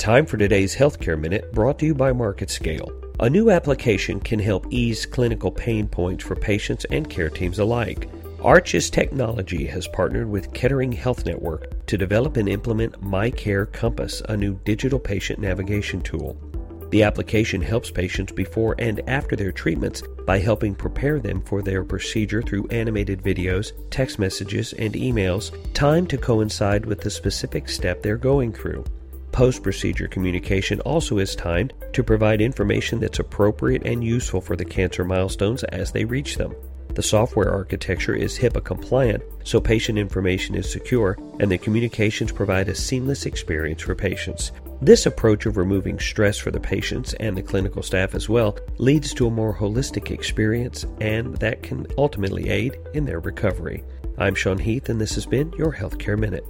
Time for today's Healthcare Minute brought to you by MarketScale. A new application can help ease clinical pain points for patients and care teams alike. Arches Technology has partnered with Kettering Health Network to develop and implement MyCare Compass, a new digital patient navigation tool. The application helps patients before and after their treatments by helping prepare them for their procedure through animated videos, text messages, and emails, timed to coincide with the specific step they're going through. Post procedure communication also is timed to provide information that's appropriate and useful for the cancer milestones as they reach them. The software architecture is HIPAA compliant, so patient information is secure, and the communications provide a seamless experience for patients. This approach of removing stress for the patients and the clinical staff as well leads to a more holistic experience, and that can ultimately aid in their recovery. I'm Sean Heath, and this has been your Healthcare Minute.